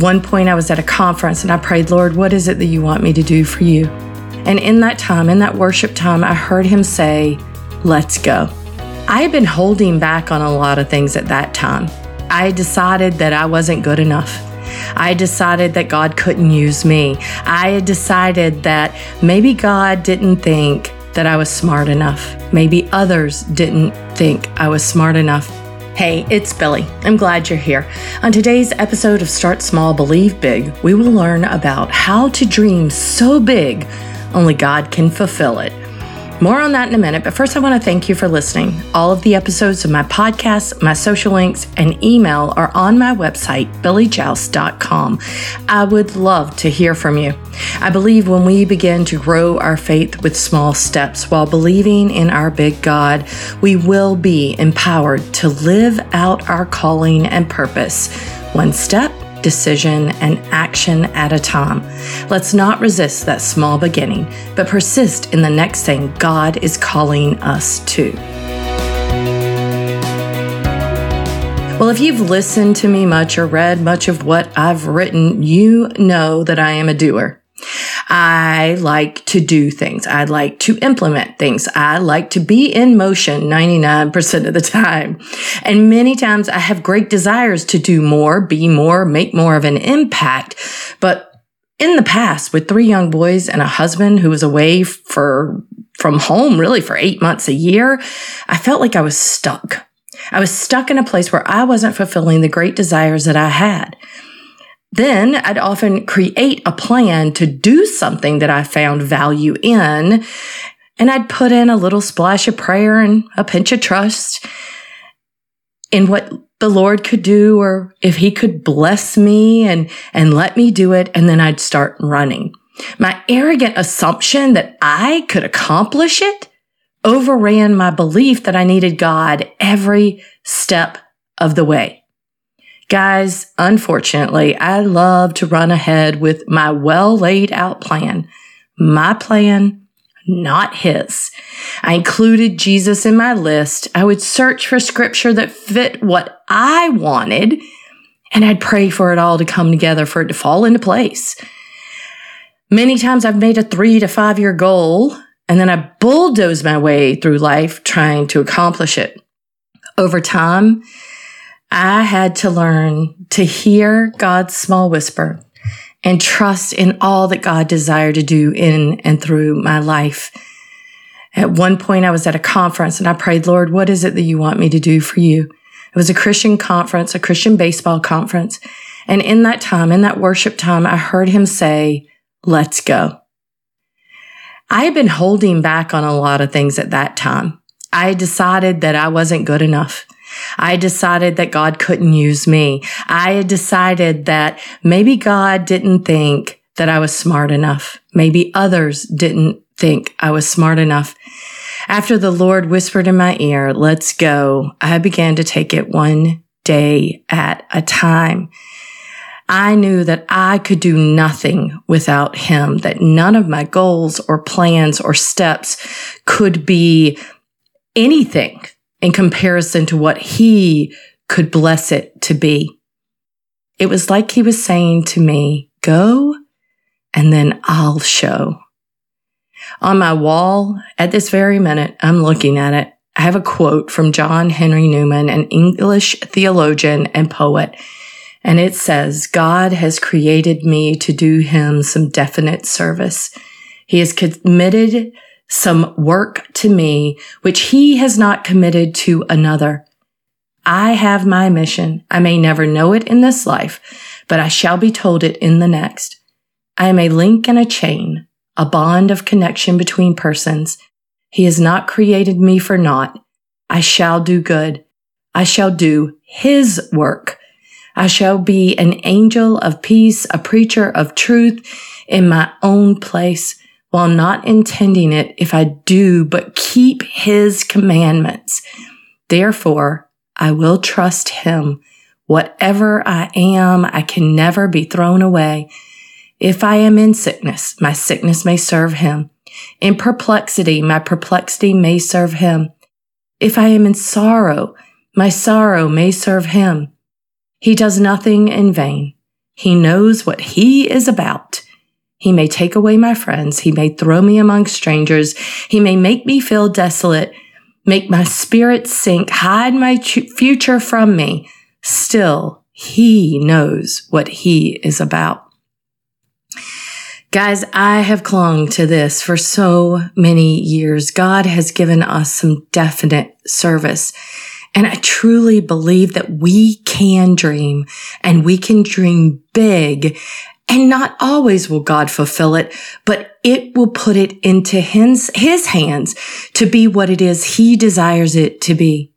One point, I was at a conference and I prayed, Lord, what is it that you want me to do for you? And in that time, in that worship time, I heard him say, Let's go. I had been holding back on a lot of things at that time. I decided that I wasn't good enough. I decided that God couldn't use me. I had decided that maybe God didn't think that I was smart enough. Maybe others didn't think I was smart enough. Hey, it's Billie. I'm glad you're here. On today's episode of Start Small, Believe Big, we will learn about how to dream so big only God can fulfill it. More on that in a minute, but first I want to thank you for listening. All of the episodes of my podcast, my social links, and email are on my website, billiejauss.com. I would love to hear from you. I believe when we begin to grow our faith with small steps while believing in our big God, we will be empowered to live out our calling and purpose one step decision, and action at a time. Let's not resist that small beginning, but persist in the next thing God is calling us to. Well, if you've listened to me much or read much of what I've written, you know that I am a doer. I like to do things. I like to implement things. I like to be in motion 99% of the time. And many times I have great desires to do more, be more, make more of an impact. But in the past, with three young boys and a husband who was away for, from home really for eight months a year, I felt like I was stuck. I was stuck in a place where I wasn't fulfilling the great desires that I had. Then I'd often create a plan to do something that I found value in. And I'd put in a little splash of prayer and a pinch of trust in what the Lord could do or if he could bless me and, and let me do it. And then I'd start running. My arrogant assumption that I could accomplish it overran my belief that I needed God every step of the way. Guys, unfortunately, I love to run ahead with my well laid out plan. My plan, not his. I included Jesus in my list. I would search for scripture that fit what I wanted, and I'd pray for it all to come together, for it to fall into place. Many times I've made a three to five year goal, and then I bulldoze my way through life trying to accomplish it. Over time, I had to learn to hear God's small whisper and trust in all that God desired to do in and through my life. At one point, I was at a conference and I prayed, Lord, what is it that you want me to do for you? It was a Christian conference, a Christian baseball conference. And in that time, in that worship time, I heard him say, let's go. I had been holding back on a lot of things at that time. I decided that I wasn't good enough. I decided that God couldn't use me. I had decided that maybe God didn't think that I was smart enough. Maybe others didn't think I was smart enough. After the Lord whispered in my ear, let's go, I began to take it one day at a time. I knew that I could do nothing without him, that none of my goals or plans or steps could be anything in comparison to what he could bless it to be. It was like he was saying to me, go and then I'll show. On my wall at this very minute, I'm looking at it. I have a quote from John Henry Newman, an English theologian and poet. And it says, God has created me to do him some definite service. He has committed some work to me, which he has not committed to another. I have my mission. I may never know it in this life, but I shall be told it in the next. I am a link in a chain, a bond of connection between persons. He has not created me for naught. I shall do good. I shall do his work. I shall be an angel of peace, a preacher of truth in my own place while not intending it if I do but keep his commandments. Therefore, I will trust him. Whatever I am, I can never be thrown away. If I am in sickness, my sickness may serve him. In perplexity, my perplexity may serve him. If I am in sorrow, my sorrow may serve him. He does nothing in vain. He knows what he is about. He may take away my friends. He may throw me among strangers. He may make me feel desolate, make my spirit sink, hide my future from me. Still, he knows what he is about. Guys, I have clung to this for so many years. God has given us some definite service. And I truly believe that we can dream and we can dream big and not always will God fulfill it, but it will put it into his, his hands to be what it is he desires it to be.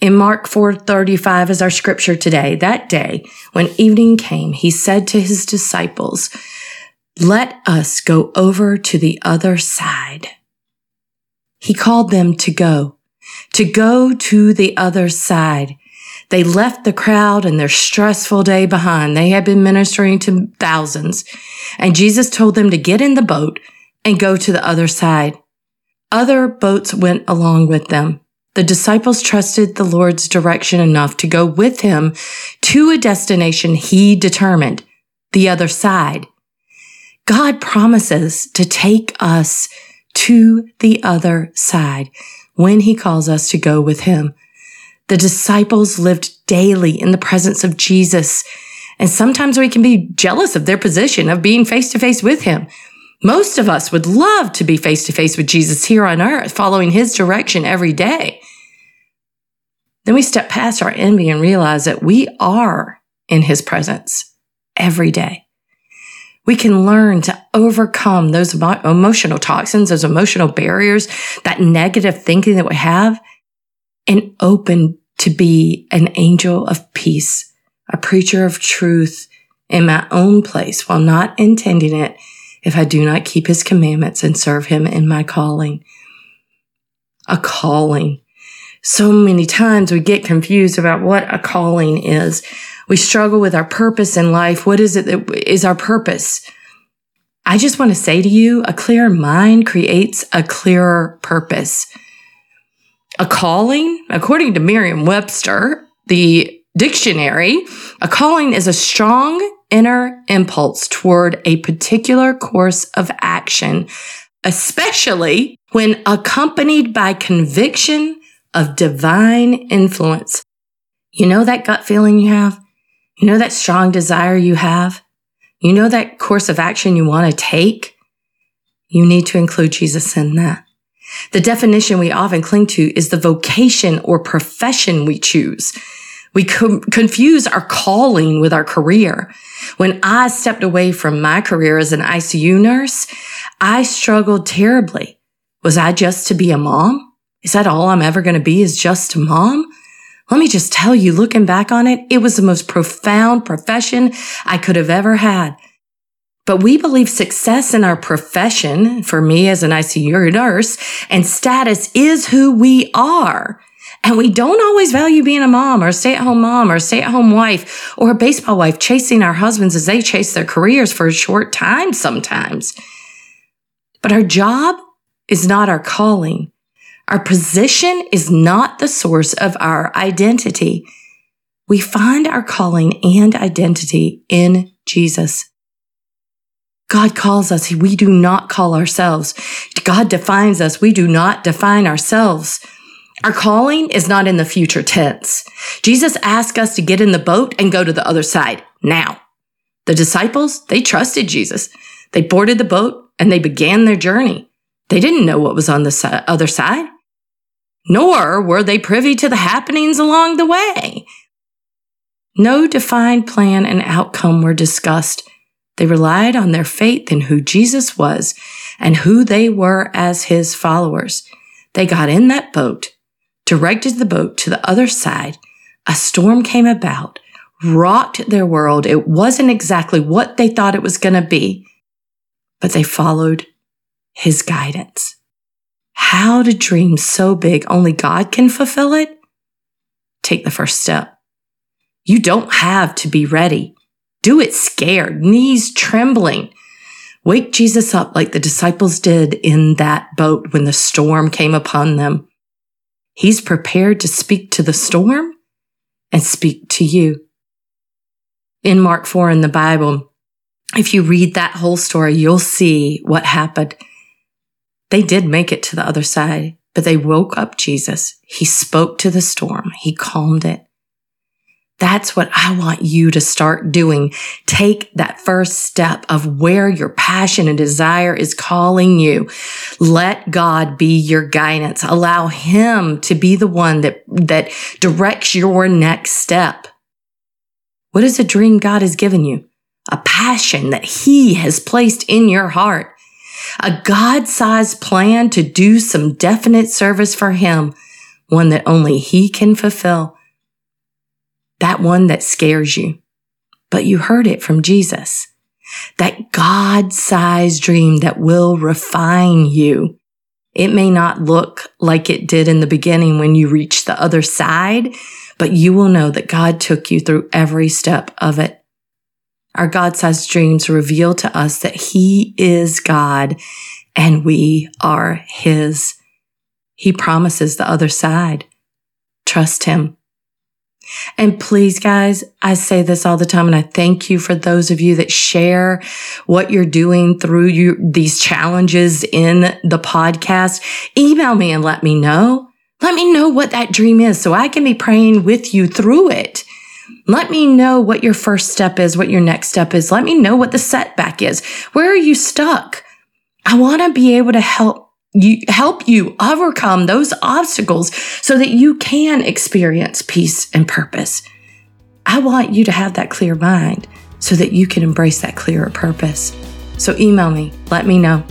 In Mark 4:35 is our scripture today. That day, when evening came, he said to his disciples, "Let us go over to the other side." He called them to go, to go to the other side. They left the crowd and their stressful day behind. They had been ministering to thousands. And Jesus told them to get in the boat and go to the other side. Other boats went along with them. The disciples trusted the Lord's direction enough to go with him to a destination he determined, the other side. God promises to take us to the other side when he calls us to go with him. The disciples lived daily in the presence of Jesus. And sometimes we can be jealous of their position of being face to face with him. Most of us would love to be face to face with Jesus here on earth, following his direction every day. Then we step past our envy and realize that we are in his presence every day. We can learn to overcome those emotional toxins, those emotional barriers, that negative thinking that we have, and open to be an angel of peace, a preacher of truth in my own place while not intending it if I do not keep his commandments and serve him in my calling. A calling. So many times we get confused about what a calling is. We struggle with our purpose in life. What is it that is our purpose? I just want to say to you, a clear mind creates a clearer purpose. A calling, according to Merriam Webster, the dictionary, a calling is a strong inner impulse toward a particular course of action, especially when accompanied by conviction of divine influence. You know that gut feeling you have? You know that strong desire you have? You know that course of action you want to take? You need to include Jesus in that. The definition we often cling to is the vocation or profession we choose. We confuse our calling with our career. When I stepped away from my career as an ICU nurse, I struggled terribly. Was I just to be a mom? Is that all I'm ever going to be is just a mom? Let me just tell you, looking back on it, it was the most profound profession I could have ever had. But we believe success in our profession, for me as an ICU nurse, and status is who we are. And we don't always value being a mom or a stay at home mom or a stay at home wife or a baseball wife chasing our husbands as they chase their careers for a short time sometimes. But our job is not our calling. Our position is not the source of our identity. We find our calling and identity in Jesus. God calls us. We do not call ourselves. God defines us. We do not define ourselves. Our calling is not in the future tense. Jesus asked us to get in the boat and go to the other side now. The disciples, they trusted Jesus. They boarded the boat and they began their journey. They didn't know what was on the other side, nor were they privy to the happenings along the way. No defined plan and outcome were discussed. They relied on their faith in who Jesus was and who they were as his followers. They got in that boat, directed the boat to the other side. A storm came about, rocked their world. It wasn't exactly what they thought it was going to be, but they followed his guidance. How to dream so big only God can fulfill it? Take the first step. You don't have to be ready. Do it scared, knees trembling. Wake Jesus up like the disciples did in that boat when the storm came upon them. He's prepared to speak to the storm and speak to you. in Mark 4 in the Bible, if you read that whole story, you'll see what happened. They did make it to the other side, but they woke up Jesus. He spoke to the storm. He calmed it. That's what I want you to start doing. Take that first step of where your passion and desire is calling you. Let God be your guidance. Allow him to be the one that, that directs your next step. What is a dream God has given you? A passion that he has placed in your heart. A God sized plan to do some definite service for him. One that only he can fulfill that one that scares you, but you heard it from Jesus. That God sized dream that will refine you. It may not look like it did in the beginning when you reach the other side, but you will know that God took you through every step of it. Our God sized dreams reveal to us that He is God and we are His. He promises the other side. Trust Him. And please, guys, I say this all the time and I thank you for those of you that share what you're doing through you, these challenges in the podcast. Email me and let me know. Let me know what that dream is so I can be praying with you through it. Let me know what your first step is, what your next step is. Let me know what the setback is. Where are you stuck? I want to be able to help you help you overcome those obstacles so that you can experience peace and purpose. I want you to have that clear mind so that you can embrace that clearer purpose. So email me, let me know.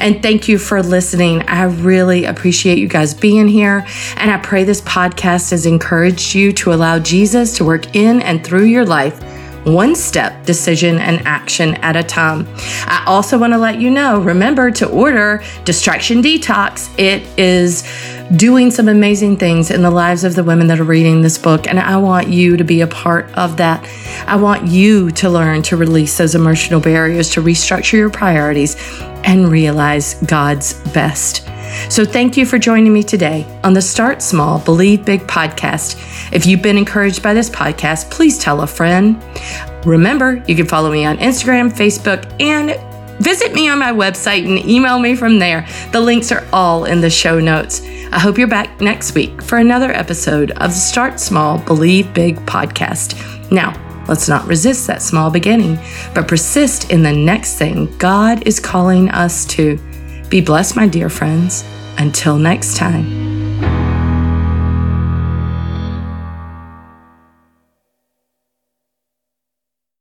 And thank you for listening. I really appreciate you guys being here. And I pray this podcast has encouraged you to allow Jesus to work in and through your life one step decision and action at a time. I also want to let you know remember to order Distraction Detox. It is doing some amazing things in the lives of the women that are reading this book. And I want you to be a part of that. I want you to learn to release those emotional barriers, to restructure your priorities, and realize God's best. So, thank you for joining me today on the Start Small, Believe Big podcast. If you've been encouraged by this podcast, please tell a friend. Remember, you can follow me on Instagram, Facebook, and visit me on my website and email me from there. The links are all in the show notes. I hope you're back next week for another episode of the Start Small, Believe Big podcast. Now, let's not resist that small beginning, but persist in the next thing God is calling us to. Be blessed, my dear friends. Until next time.